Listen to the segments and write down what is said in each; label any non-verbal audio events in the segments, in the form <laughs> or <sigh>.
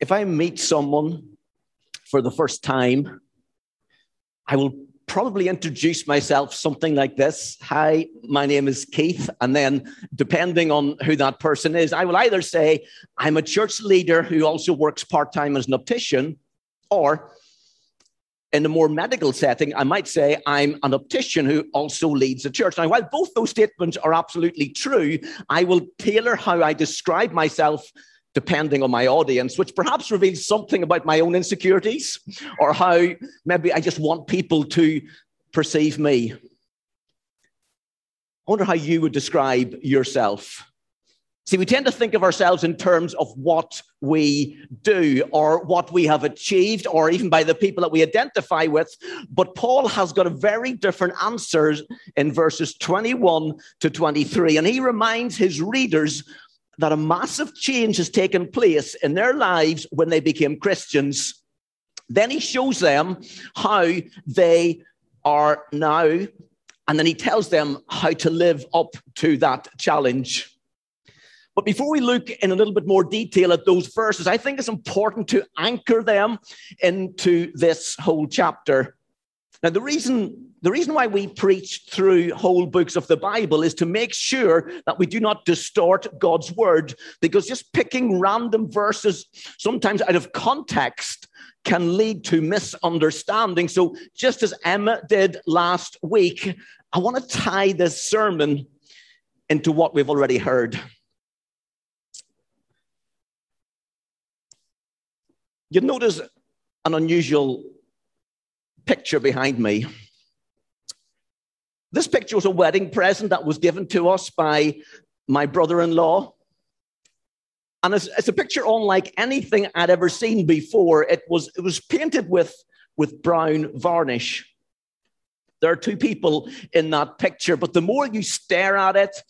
if I meet someone for the first time, I will probably introduce myself something like this Hi, my name is Keith. And then, depending on who that person is, I will either say, I'm a church leader who also works part time as an optician, or in a more medical setting, I might say I'm an optician who also leads a church. Now, while both those statements are absolutely true, I will tailor how I describe myself depending on my audience, which perhaps reveals something about my own insecurities or how maybe I just want people to perceive me. I wonder how you would describe yourself. See, we tend to think of ourselves in terms of what we do or what we have achieved, or even by the people that we identify with. But Paul has got a very different answer in verses 21 to 23. And he reminds his readers that a massive change has taken place in their lives when they became Christians. Then he shows them how they are now, and then he tells them how to live up to that challenge. But before we look in a little bit more detail at those verses, I think it's important to anchor them into this whole chapter. Now, the reason, the reason why we preach through whole books of the Bible is to make sure that we do not distort God's word, because just picking random verses, sometimes out of context, can lead to misunderstanding. So, just as Emma did last week, I want to tie this sermon into what we've already heard. You'll notice an unusual picture behind me. This picture was a wedding present that was given to us by my brother in law. And it's, it's, a picture unlike anything I'd ever seen before. It was, it was painted with, with brown varnish. There are two people in that picture, but the more you stare at it,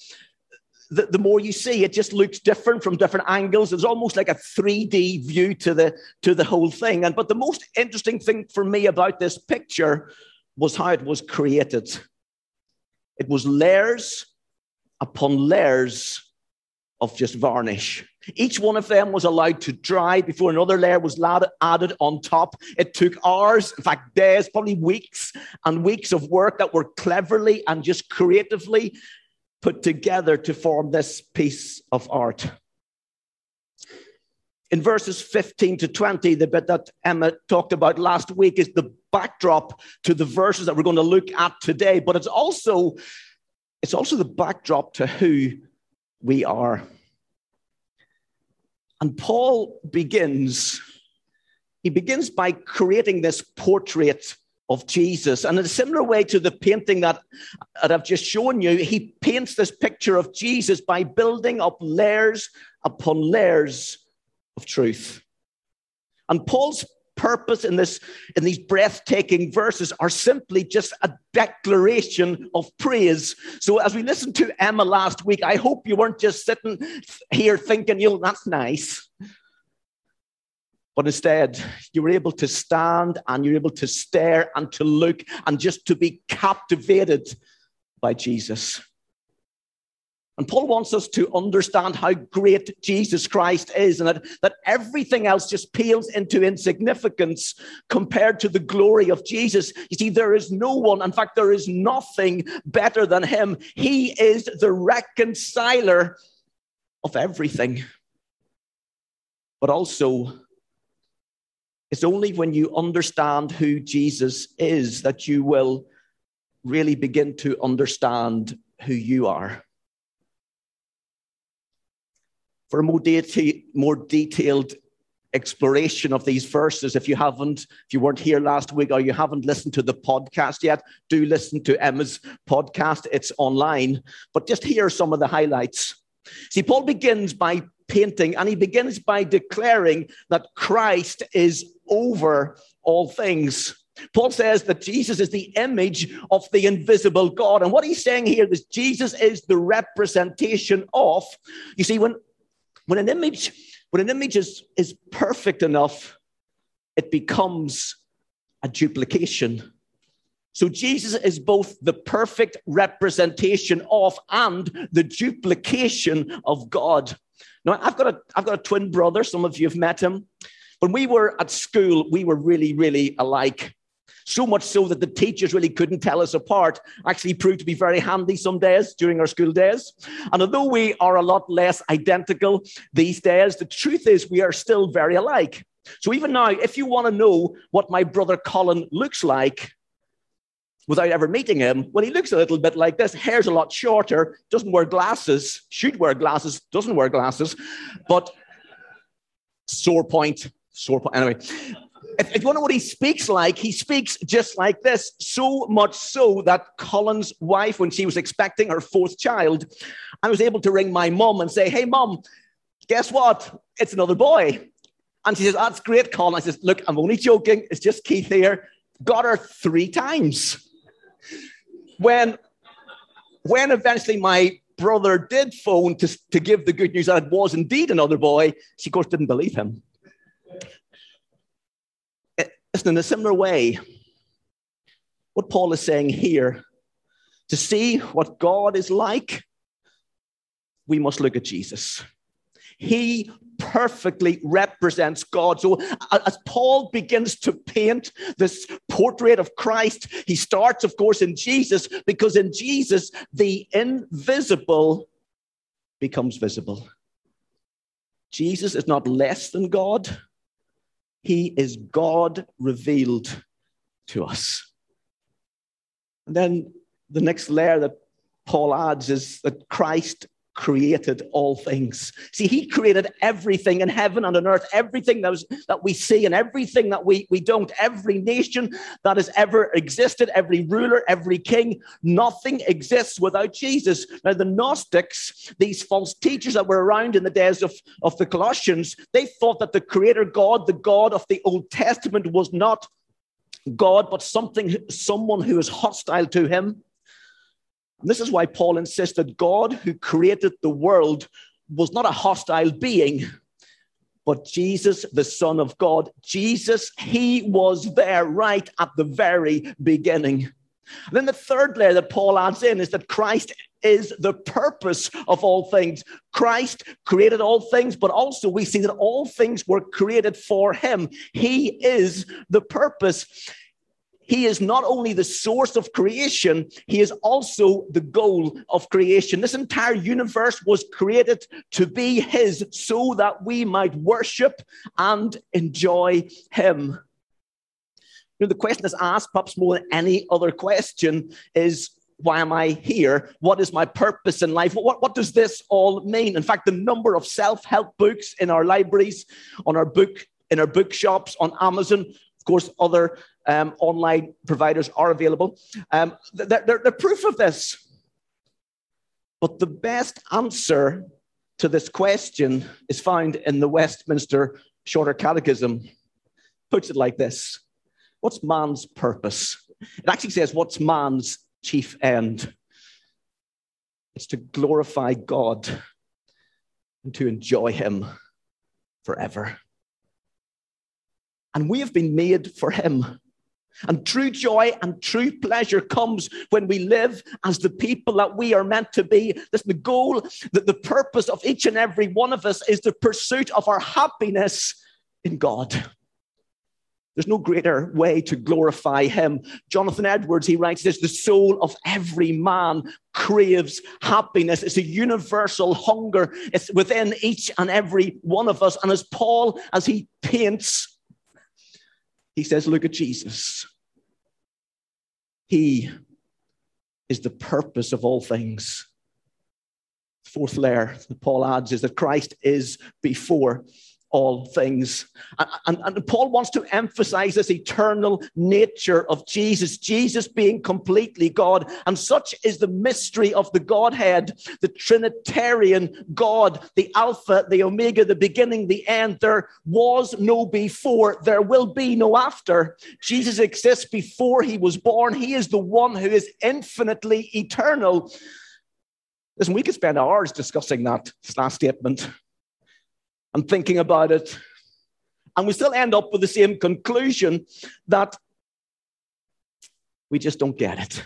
the, the more you see, it just looks different from different angles. It's almost like a 3D view to the to the whole thing. And but the most interesting thing for me about this picture was how it was created. It was layers upon layers of just varnish. Each one of them was allowed to dry before another layer was added on top. It took hours, in fact, days, probably weeks and weeks of work that were cleverly and just creatively put together to form this piece of art. In verses 15 to 20, the bit that Emma talked about last week is the backdrop to the verses that we're going to look at today, but it's also it's also the backdrop to who we are. And Paul begins he begins by creating this portrait of Jesus. And in a similar way to the painting that, that I've just shown you, he paints this picture of Jesus by building up layers upon layers of truth. And Paul's purpose in this in these breathtaking verses are simply just a declaration of praise so as we listened to emma last week i hope you weren't just sitting here thinking you know that's nice but instead, you were able to stand and you're able to stare and to look and just to be captivated by Jesus. And Paul wants us to understand how great Jesus Christ is and that, that everything else just pales into insignificance compared to the glory of Jesus. You see, there is no one, in fact, there is nothing better than him. He is the reconciler of everything, but also it's only when you understand who Jesus is that you will really begin to understand who you are. For a more, deta- more detailed exploration of these verses, if you haven't, if you weren't here last week or you haven't listened to the podcast yet, do listen to Emma's podcast. It's online. But just here are some of the highlights. See, Paul begins by painting and he begins by declaring that Christ is over all things. Paul says that Jesus is the image of the invisible God. And what he's saying here is Jesus is the representation of. You see, when, when an image, when an image is, is perfect enough, it becomes a duplication. So Jesus is both the perfect representation of and the duplication of God. Now, I've got a, I've got a twin brother. Some of you have met him. When we were at school, we were really, really alike. So much so that the teachers really couldn't tell us apart. Actually, proved to be very handy some days during our school days. And although we are a lot less identical these days, the truth is we are still very alike. So even now, if you want to know what my brother Colin looks like, without ever meeting him, well, he looks a little bit like this. Hair's a lot shorter, doesn't wear glasses, should wear glasses, doesn't wear glasses, but sore point, sore point. Anyway, if, if, you want what he speaks like, he speaks just like this. So much so that Colin's wife, when she was expecting her fourth child, I was able to ring my mum and say, Hey, mum, guess what? It's another boy. And she says, That's great, Colin. I says, Look, I'm only joking. It's just Keith here. Got her three times when, when eventually my brother did phone to, to give the good news that it was indeed another boy, she, of course, didn't believe him. Listen, in a similar way, what Paul is saying here, to see what God is like, we must look at Jesus. He perfectly represents God. So, as Paul begins to paint this portrait of Christ, he starts, of course, in Jesus, because in Jesus, the invisible becomes visible. Jesus is not less than God, he is God revealed to us. And then the next layer that Paul adds is that Christ created all things. See, he created everything in heaven and on earth, everything that, was, that we see and everything that we, we don't, every nation that has ever existed, every ruler, every king, nothing exists without Jesus. Now, the Gnostics, these false teachers that were around in the days of, of the Colossians, they thought that the creator God, the God of the Old Testament, was not God, but something, someone who is hostile to him. This is why Paul insists that God, who created the world, was not a hostile being, but Jesus, the Son of God. Jesus, he was there right at the very beginning. And then the third layer that Paul adds in is that Christ is the purpose of all things. Christ created all things, but also we see that all things were created for him. He is the purpose. He is not only the source of creation, he is also the goal of creation. This entire universe was created to be his so that we might worship and enjoy him. You know, the question is asked, perhaps more than any other question, is why am I here? What is my purpose in life? What, what does this all mean? In fact, the number of self help books in our libraries, on our book, in our bookshops, on Amazon, of course, other um, online providers are available. Um, they're, they're, they're proof of this. But the best answer to this question is found in the Westminster Shorter Catechism. Puts it like this What's man's purpose? It actually says, What's man's chief end? It's to glorify God and to enjoy Him forever. And we have been made for Him. And true joy and true pleasure comes when we live as the people that we are meant to be. That's the goal, that the purpose of each and every one of us is the pursuit of our happiness in God. There's no greater way to glorify Him. Jonathan Edwards, he writes this the soul of every man craves happiness. It's a universal hunger. It's within each and every one of us. And as Paul, as he paints he says, Look at Jesus. He is the purpose of all things. Fourth layer that Paul adds is that Christ is before all things. And, and, and, Paul wants to emphasize this eternal nature of Jesus, Jesus being completely God. And such is the mystery of the Godhead, the Trinitarian God, the Alpha, the Omega, the beginning, the end. There was no before, there will be no after. Jesus exists before he was born. He is the one who is infinitely eternal. Listen, we could spend hours discussing that last statement and thinking about it. And we still end up with the same conclusion that we just don't get it.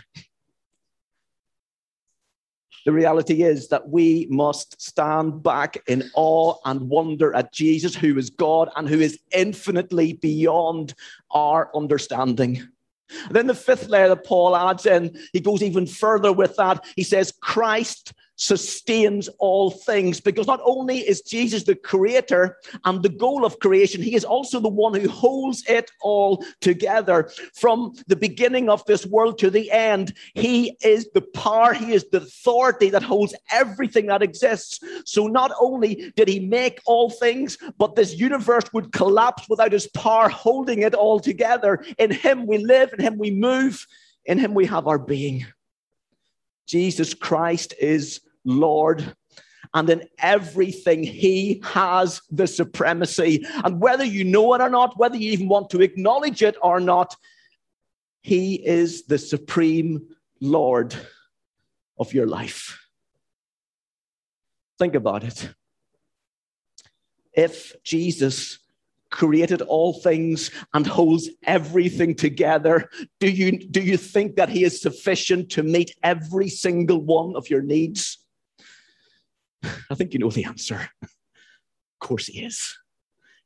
The reality is that we must stand back in awe and wonder at Jesus, who is God and who is infinitely beyond our understanding. then the fifth layer that Paul adds in, he goes even further with that. He says, Christ sustains all things because not only is Jesus the creator and the goal of creation, he is also the one who holds it all together. From the beginning of this world to the end, he is the power, he is the authority that holds everything that exists. So not only did he make all things, but this universe would collapse without his power holding it all together. In him we live, in him we move, in him we have our being. Jesus Christ is Lord. And in everything, he has the supremacy. And whether you know it or not, whether you even want to acknowledge it or not, he is the supreme Lord of your life. Think about it. If Jesus created all things and holds everything together, do you, do you think that he is sufficient to meet every single one of your needs? I think you know the answer. Of course, he is.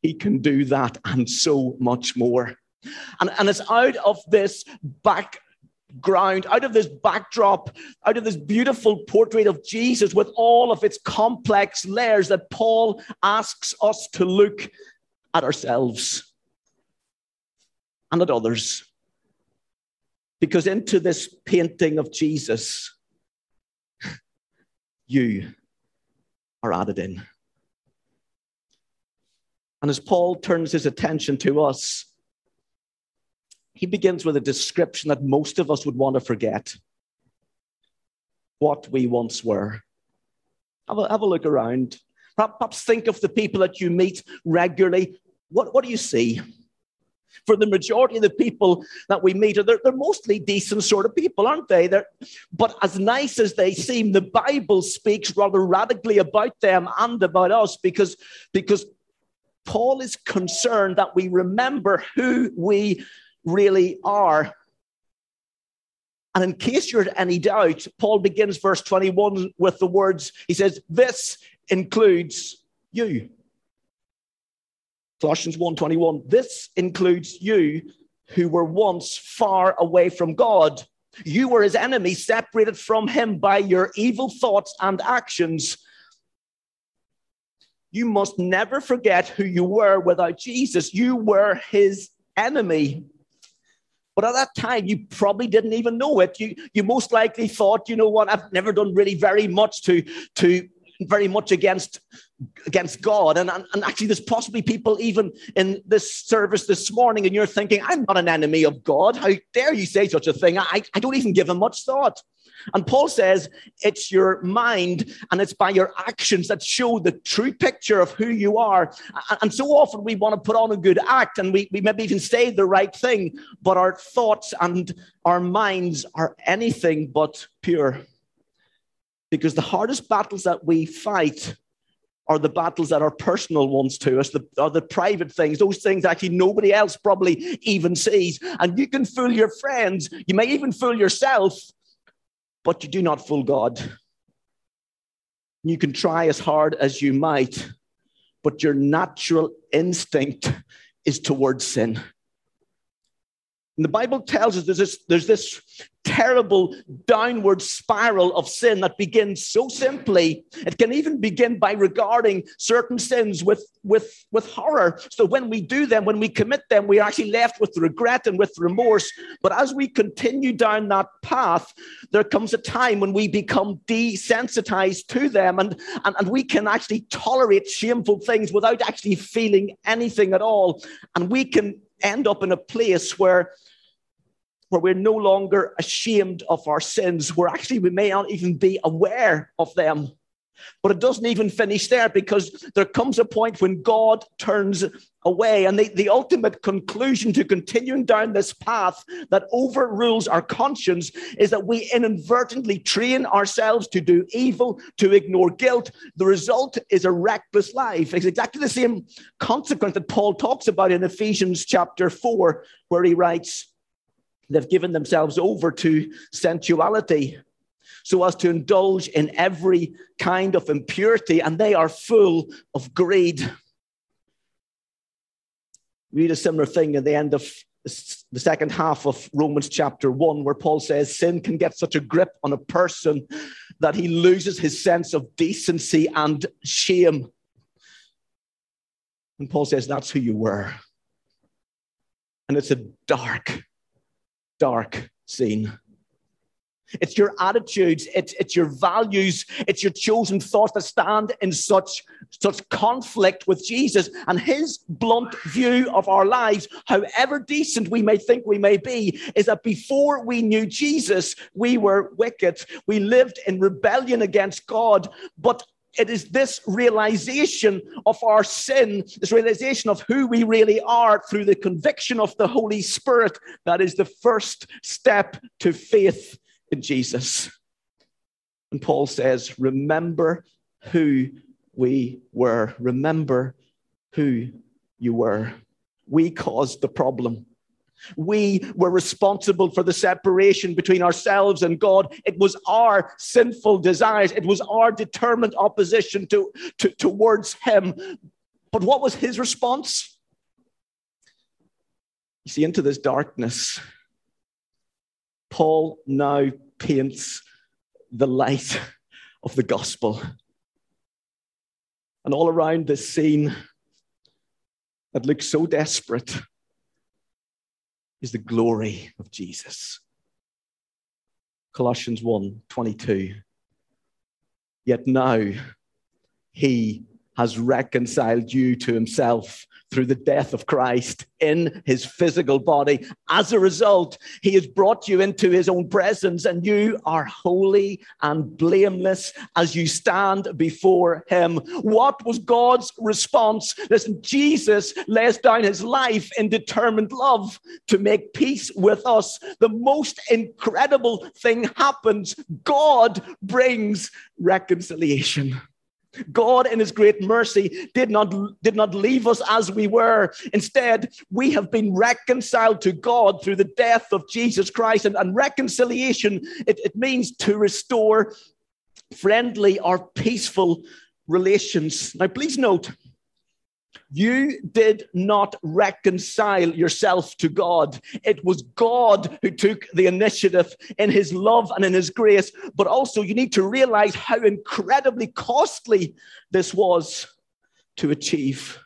He can do that and so much more. And, and it's out of this background, out of this backdrop, out of this beautiful portrait of Jesus with all of its complex layers that Paul asks us to look at ourselves and at others. Because into this painting of Jesus, <laughs> you are added in. And as Paul turns his attention to us, he begins with a description that most of us would want to forget what we once were. Have a, have a look around. Perhaps think of the people that you meet regularly. What, what do you see? For the majority of the people that we meet, they're, they're mostly decent sort of people, aren't they? They're, but as nice as they seem, the Bible speaks rather radically about them and about us because, because Paul is concerned that we remember who we really are. And in case you're any doubt, Paul begins verse 21 with the words, he says, This includes you. Colossians 1:21 This includes you who were once far away from God. You were his enemy, separated from him by your evil thoughts and actions. You must never forget who you were without Jesus. You were his enemy. But at that time, you probably didn't even know it. You, you most likely thought, you know what, I've never done really very much to, to very much against against God. And, and, and actually, there's possibly people even in this service this morning, and you're thinking, I'm not an enemy of God. How dare you say such a thing? I, I don't even give him much thought. And Paul says it's your mind and it's by your actions that show the true picture of who you are. And so often we want to put on a good act and we, we maybe even say the right thing, but our thoughts and our minds are anything but pure. Because the hardest battles that we fight are the battles that are personal ones to us, the, are the private things, those things actually nobody else probably even sees. And you can fool your friends, you may even fool yourself, but you do not fool God. You can try as hard as you might, but your natural instinct is towards sin. And the Bible tells us there's this, there's this terrible downward spiral of sin that begins so simply. It can even begin by regarding certain sins with, with, with horror. So when we do them, when we commit them, we are actually left with regret and with remorse. But as we continue down that path, there comes a time when we become desensitized to them and, and, and we can actually tolerate shameful things without actually feeling anything at all. And we can end up in a place where where we're no longer ashamed of our sins, where actually we may not even be aware of them. But it doesn't even finish there because there comes a point when God turns away. And the, the ultimate conclusion to continuing down this path that overrules our conscience is that we inadvertently train ourselves to do evil, to ignore guilt. The result is a reckless life. It's exactly the same consequence that Paul talks about in Ephesians chapter 4, where he writes, They've given themselves over to sensuality. so as to indulge in every kind of impurity, and they are full of greed. read a similar thing at the end of the second half of Romans chapter 1, where Paul says sin can get such a grip on a person that he loses his sense of decency and shame. And Paul says, That's who you were. And it's a dark, dark scene. It's your attitudes, it's, it's your values, it's your chosen thoughts that stand in such, such conflict with Jesus and his blunt view of our lives, however decent we may think we may be, is that before we knew Jesus, we were wicked. We lived in rebellion against God, but it is this realization of our sin, this realization of who we really are through the conviction of the Holy Spirit that is the first step to faith in Jesus. And Paul says, Remember who we were. Remember who you were. We caused the problem. We were responsible for the separation between ourselves and God. It was our sinful desires, it was our determined opposition to, to, towards Him. But what was His response? You see, into this darkness, Paul now paints the light of the gospel. And all around this scene that looks so desperate is the glory of Jesus. Colossians 1 22. Yet now he has reconciled you to himself through the death of Christ in his physical body. As a result, he has brought you into his own presence, and you are holy and blameless as you stand before him. What was God's response? Listen, Jesus lays down his life in determined love to make peace with us. The most incredible thing happens God brings reconciliation. God, in His great mercy, did not, did not leave us as we were. Instead, we have been reconciled to God through the death of Jesus Christ. And, and reconciliation, it, it means to restore friendly or peaceful relations. Now, please note, you did not reconcile yourself to God. It was God who took the initiative in his love and in his grace. But also, you need to realize how incredibly costly this was to achieve.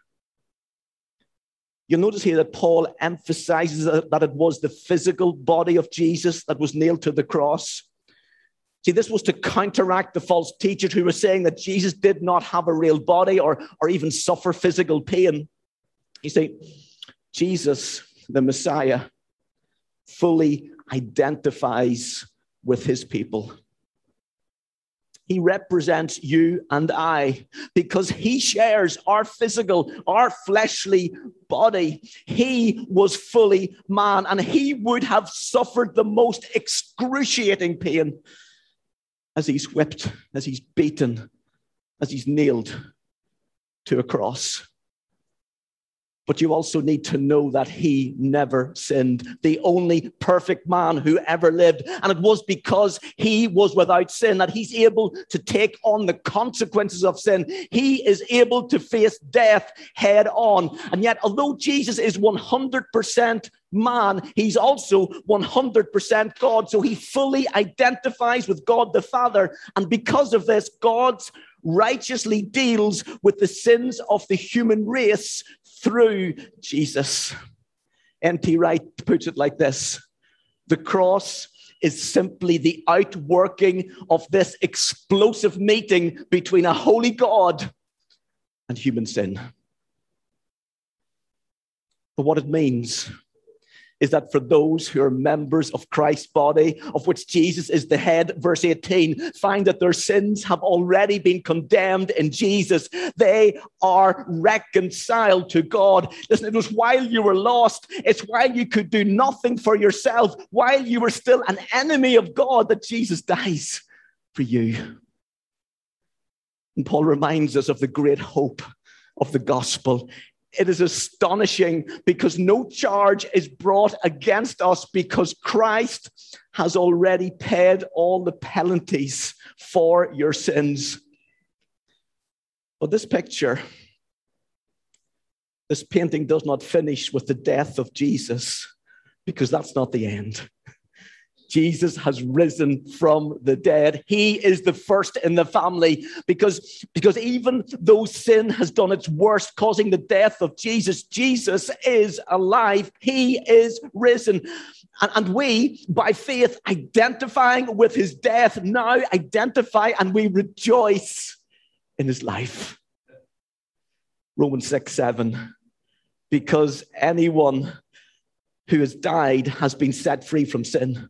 You'll notice here that Paul emphasizes that it was the physical body of Jesus that was nailed to the cross. See, this was to counteract the false teachers who were saying that Jesus did not have a real body or, or even suffer physical pain. You see, Jesus, the Messiah, fully identifies with his people. He represents you and I because he shares our physical, our fleshly body. He was fully man and he would have suffered the most excruciating pain as he's whipped, as he's beaten, as he's nailed to a cross. But you also need to know that he never sinned, the only perfect man who ever lived. And it was because he was without sin that he's able to take on the consequences of sin. He is able to face death head on. And yet, although Jesus is 100% man, he's also 100% God. So he fully identifies with God the Father. And because of this, God's righteously deals with the sins of the human race through Jesus. N.T. Wright puts it like this The cross is simply the outworking of this explosive meeting between a holy God and human sin. But what it means is that for those who are members of Christ's body, of which Jesus is the head, verse 18, find that their sins have already been condemned in Jesus. They are reconciled to God. Listen, it was while you were lost, it's while you could do nothing for yourself, while you were still an enemy of God, that Jesus dies for you. And Paul reminds us of the great hope of the gospel it is astonishing because no charge is brought against us because Christ has already paid all the penalties for your sins. But this picture, this painting does not finish with the death of Jesus because that's not the end. Jesus has risen from the dead. He is the first in the family because, because even though sin has done its worst, causing the death of Jesus, Jesus is alive. He is risen. And, and we, by faith, identifying with his death, now identify and we rejoice in his life. Romans 6 7. Because anyone who has died has been set free from sin.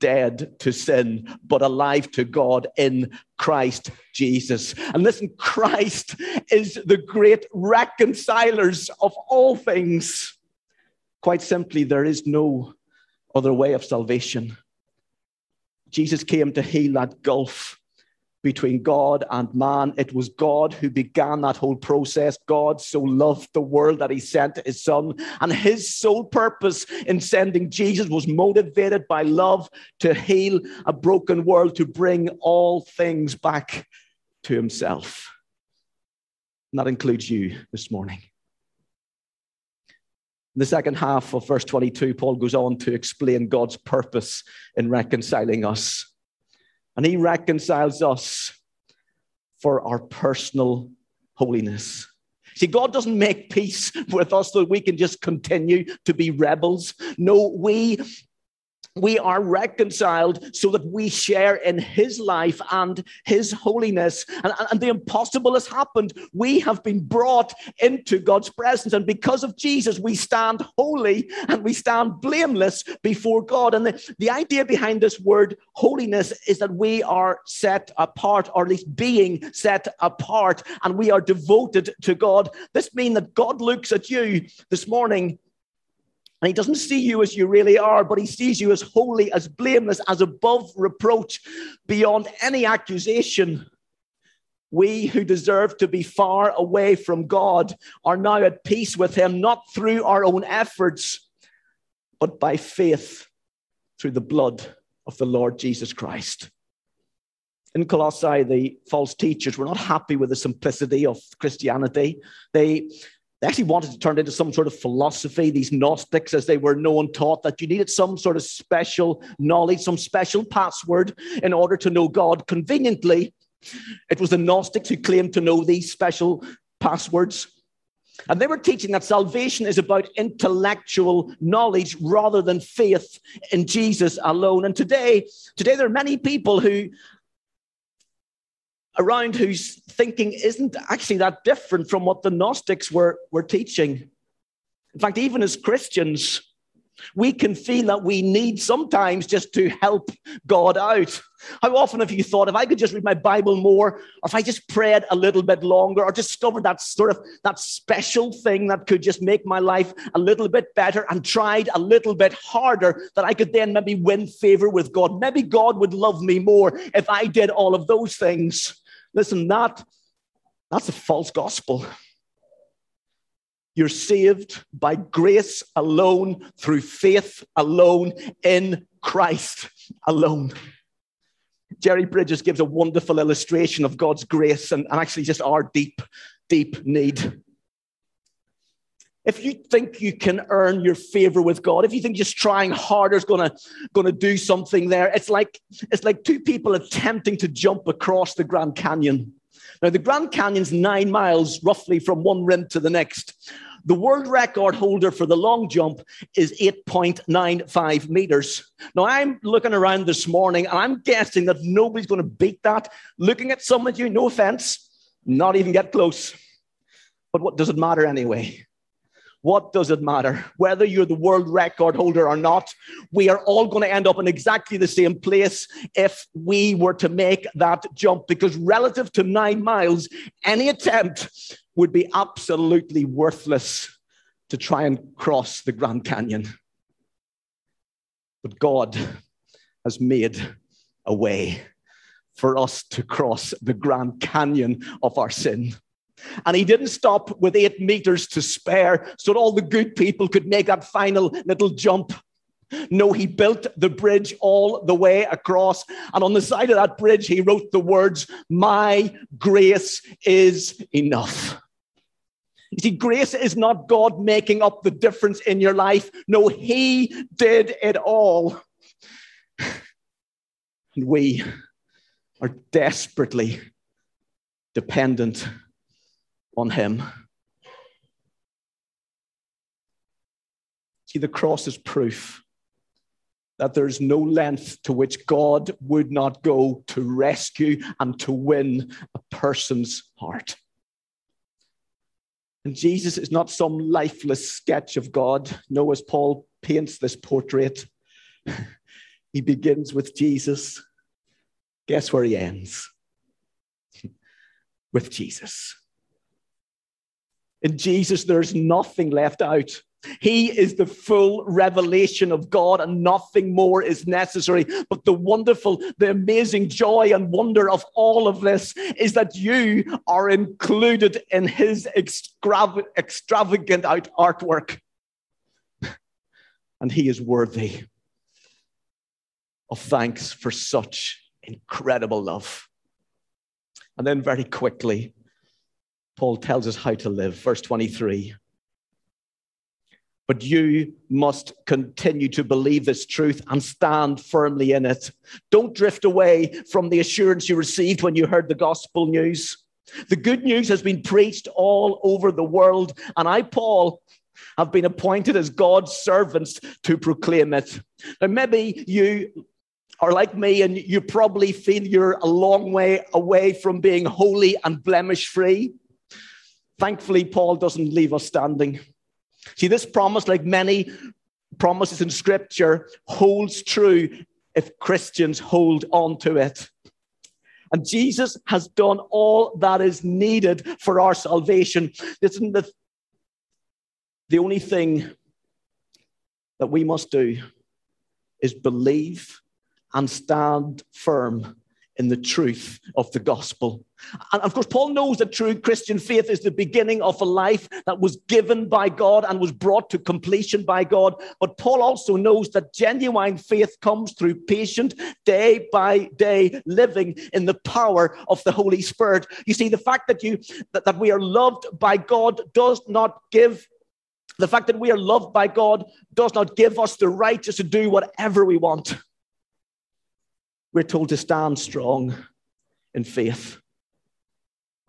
dead to sin, but alive to God in Christ Jesus. And listen, Christ is the great reconcilers of all things. Quite simply, there is no other way of salvation. Jesus came to heal that gulf between God and man. It was God who began that whole process. God so loved the world that he sent his son. And his sole purpose in sending Jesus was motivated by love to heal a broken world, to bring all things back to himself. And that includes you this morning. In the second half of verse 22, Paul goes on to explain God's purpose in reconciling us and he reconciles us for our personal holiness. See, God doesn't make peace <laughs> with us so we can just continue to be rebels. No, we we are reconciled so that we share in his life and his holiness. And, and, the impossible has happened. We have been brought into God's presence. And because of Jesus, we stand holy and we stand blameless before God. And the, the idea behind this word holiness is that we are set apart, or at least being set apart, and we are devoted to God. This means that God looks at you this morning and he doesn't see you as you really are, but he sees you as holy, as blameless, as above reproach, beyond any accusation. We who deserve to be far away from God are now at peace with him, not through our own efforts, but by faith through the blood of the Lord Jesus Christ. In Colossae, the false teachers were not happy with the simplicity of Christianity. They they actually wanted to turn it into some sort of philosophy. These Gnostics, as they were known, taught that you needed some sort of special knowledge, some special password in order to know God. Conveniently, it was the Gnostics who claimed to know these special passwords. And they were teaching that salvation is about intellectual knowledge rather than faith in Jesus alone. And today, today there are many people who around whose thinking isn't actually that different from what the Gnostics were, were teaching. In fact, even as Christians, we can feel that we need sometimes just to help God out. How often have you thought, if I could just read my Bible more, or if I just prayed a little bit longer, or discovered that sort of that special thing that could just make my life a little bit better and tried a little bit harder, that I could then maybe win favor with God. Maybe God would love me more if I did all of those things. Listen, that, that's a false gospel. You're saved by grace alone, through faith alone, in Christ alone. Jerry Bridges gives a wonderful illustration of God's grace and, and actually just our deep, deep need. If you think you can earn your favor with God, if you think just trying harder is gonna, gonna do something there, it's like, it's like two people attempting to jump across the Grand Canyon. Now, the Grand Canyon's nine miles roughly from one rim to the next. The world record holder for the long jump is 8.95 meters. Now, I'm looking around this morning and I'm guessing that nobody's going to beat that. Looking at some of you, no offense, not even get close. But what does it matter anyway? What does it matter? Whether you're the world record holder or not, we are all going to end up in exactly the same place if we were to make that jump. Because relative to nine miles, any attempt would be absolutely worthless to try and cross the Grand Canyon. But God has made a way for us to cross the Grand Canyon of our sin. And he didn't stop with eight meters to spare so that all the good people could make that final little jump. No, he built the bridge all the way across. And on the side of that bridge, he wrote the words, My grace is enough. You see, grace is not God making up the difference in your life. No, he did it all. And <laughs> we are desperately dependent on him. See, the cross is proof that there's no length to which God would not go to rescue and to win a person's heart. And Jesus is not some lifeless sketch of God. No, as Paul paints this portrait, <laughs> he begins with Jesus. Guess where he ends? <laughs> with Jesus. In Jesus, there's nothing left out. He is the full revelation of God, and nothing more is necessary. But the wonderful, the amazing joy and wonder of all of this is that you are included in His extravagant out artwork. <laughs> And He is worthy of thanks for such incredible love. And then, very quickly, Paul tells us how to live. Verse 23. But you must continue to believe this truth and stand firmly in it. Don't drift away from the assurance you received when you heard the gospel news. The good news has been preached all over the world, and I, Paul, have been appointed as God's servants to proclaim it. Now, maybe you are like me and you probably feel you're a long way away from being holy and blemish free. Thankfully, Paul doesn't leave us standing. See, this promise, like many promises in Scripture, holds true if Christians hold on to it. And Jesus has done all that is needed for our salvation. Listen, the, the only thing that we must do is believe and stand firm in the truth of the gospel. And of course, Paul knows that true Christian faith is the beginning of a life that was given by God and was brought to completion by God. But Paul also knows that genuine faith comes through patient, day by day living in the power of the Holy Spirit. You see, the fact that you that, that we are loved by God does not give the fact that we are loved by God does not give us the right just to do whatever we want. We're told to stand strong in faith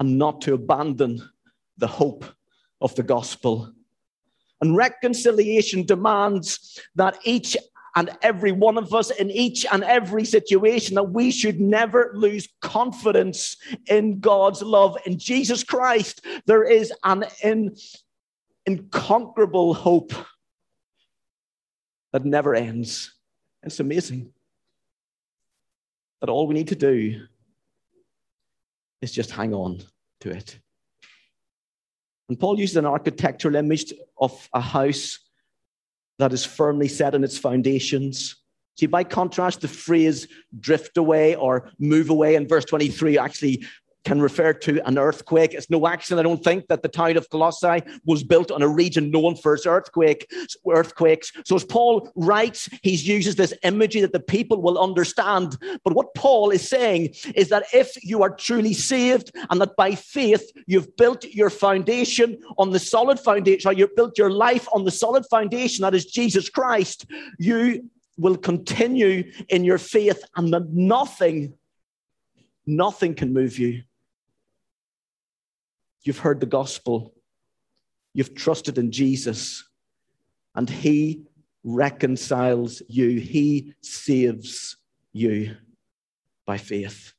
and not to abandon the hope of the gospel. And reconciliation demands that each and every one of us in each and every situation that we should never lose confidence in God's love. In Jesus Christ, there is an in, inconquerable hope that never ends. It's amazing that all we need to do is just hang on to it. And Paul uses an architectural image of a house that is firmly set in its foundations. See, by contrast, the phrase drift away or move away in verse 23 actually can refer to an earthquake. It's no accident, I don't think, that the town of Colossae was built on a region known for its earthquake, earthquakes. So as Paul writes, he uses this imagery that the people will understand. But what Paul is saying is that if you are truly saved and that by faith you've built your foundation on the solid foundation, or you've built your life on the solid foundation that is Jesus Christ, you will continue in your faith and that nothing, nothing can move you. You've heard the gospel. You've trusted in Jesus, and He reconciles you. He saves you by faith.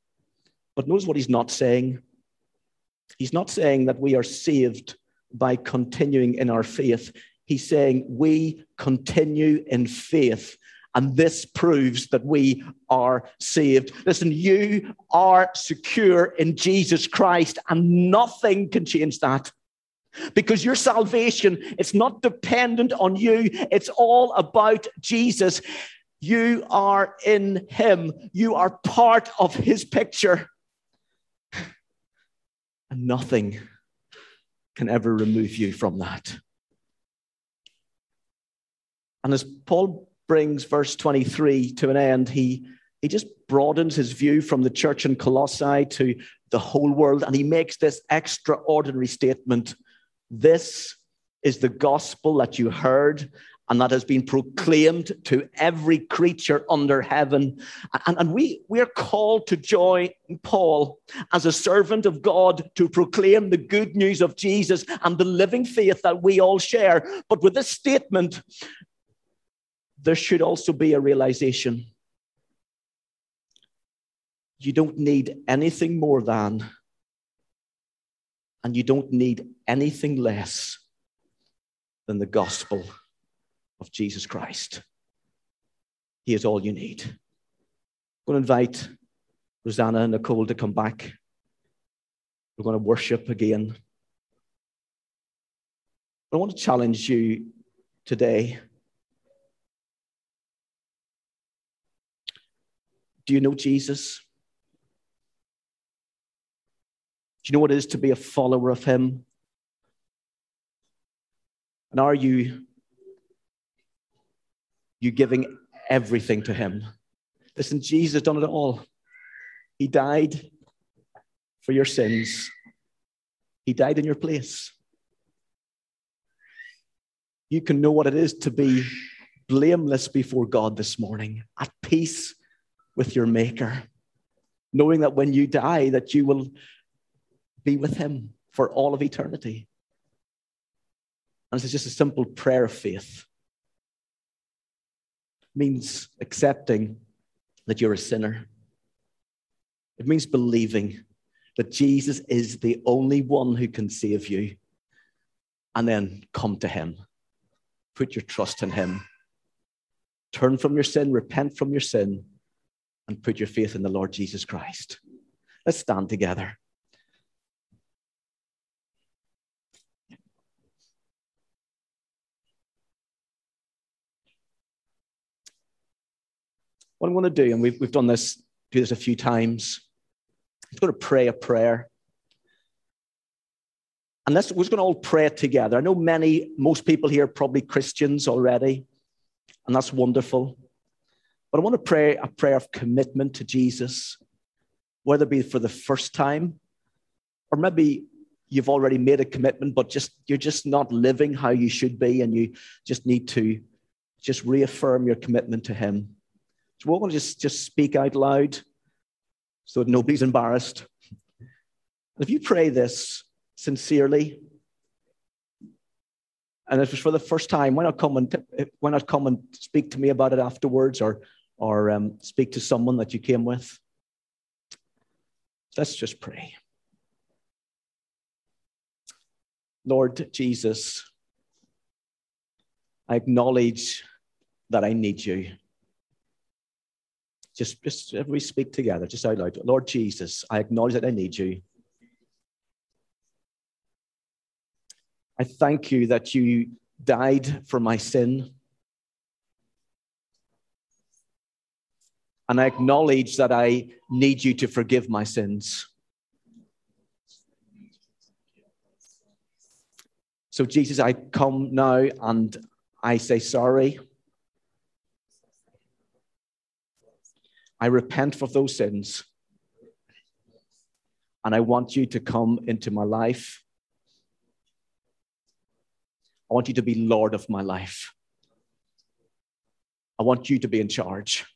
But notice what He's not saying. He's not saying that we are saved by continuing in our faith. He's saying we continue in faith. And this proves that we are saved. Listen, you are secure in Jesus Christ, and nothing can change that. Because your salvation, it's not dependent on you. It's all about Jesus. You are in him. You are part of his picture. And nothing can ever remove you from that. And as Paul brings verse 23 to an end, he, he just broadens his view from the church in Colossae to the whole world, and he makes this extraordinary statement This is the gospel that you heard and that has been proclaimed to every creature under heaven. And, and we, we are called to join Paul as a servant of God to proclaim the good news of Jesus and the living faith that we all share. But with this statement, there should also be a realization you don't need anything more than, and you don't need anything less than the gospel of Jesus Christ. He is all you need. I'm going to invite Rosanna and Nicole to come back. We're going to worship again. I want to challenge you today. Do you know Jesus? Do you know what it is to be a follower of Him? And are you you giving everything to Him. Listen, Jesus done it all. He died for your sins, He died in your place. You can know what it is to be blameless before God this morning, at peace with your Maker, knowing that when you die, that you will be with Him for all of eternity. And this is just a simple prayer of faith means accepting that you're a sinner. It means believing that Jesus is the only one who can save you. And then come to Him. Put your trust in Him. Turn from your sin, repent from your sin, and put your faith in the Lord Jesus Christ. Let's stand together. What I'm going to do, and we've, we've done this, do this a few times, I'm going to pray a prayer. And this, we're going to all pray it together. I know many, most people here probably Christians already, and that's wonderful. But I want to pray a prayer of commitment to Jesus, whether it be for the first time, or maybe you've already made a commitment, but just you're just not living how you should be, and you just need to just reaffirm your commitment to Him. So we're going to just, just speak out loud so that nobody's embarrassed. If you pray this sincerely, and if it's for the first time, why not come and why not come and speak to me about it afterwards, or or um, speak to someone that you came with? Let's just pray. Lord Jesus, I acknowledge that I need you. Just, just we speak together, just out loud. Lord Jesus, I acknowledge that I need you. I thank you that you died for my sin. And I acknowledge that I need you to forgive my sins. So, Jesus, I come now and I say sorry. I repent for those sins. And I want you to come into my life. I want you to be Lord of my life. I want you to be in charge.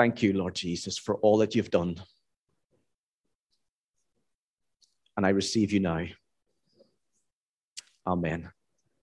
Thank you, Lord Jesus, for all that you've done. And I receive you now. Amen.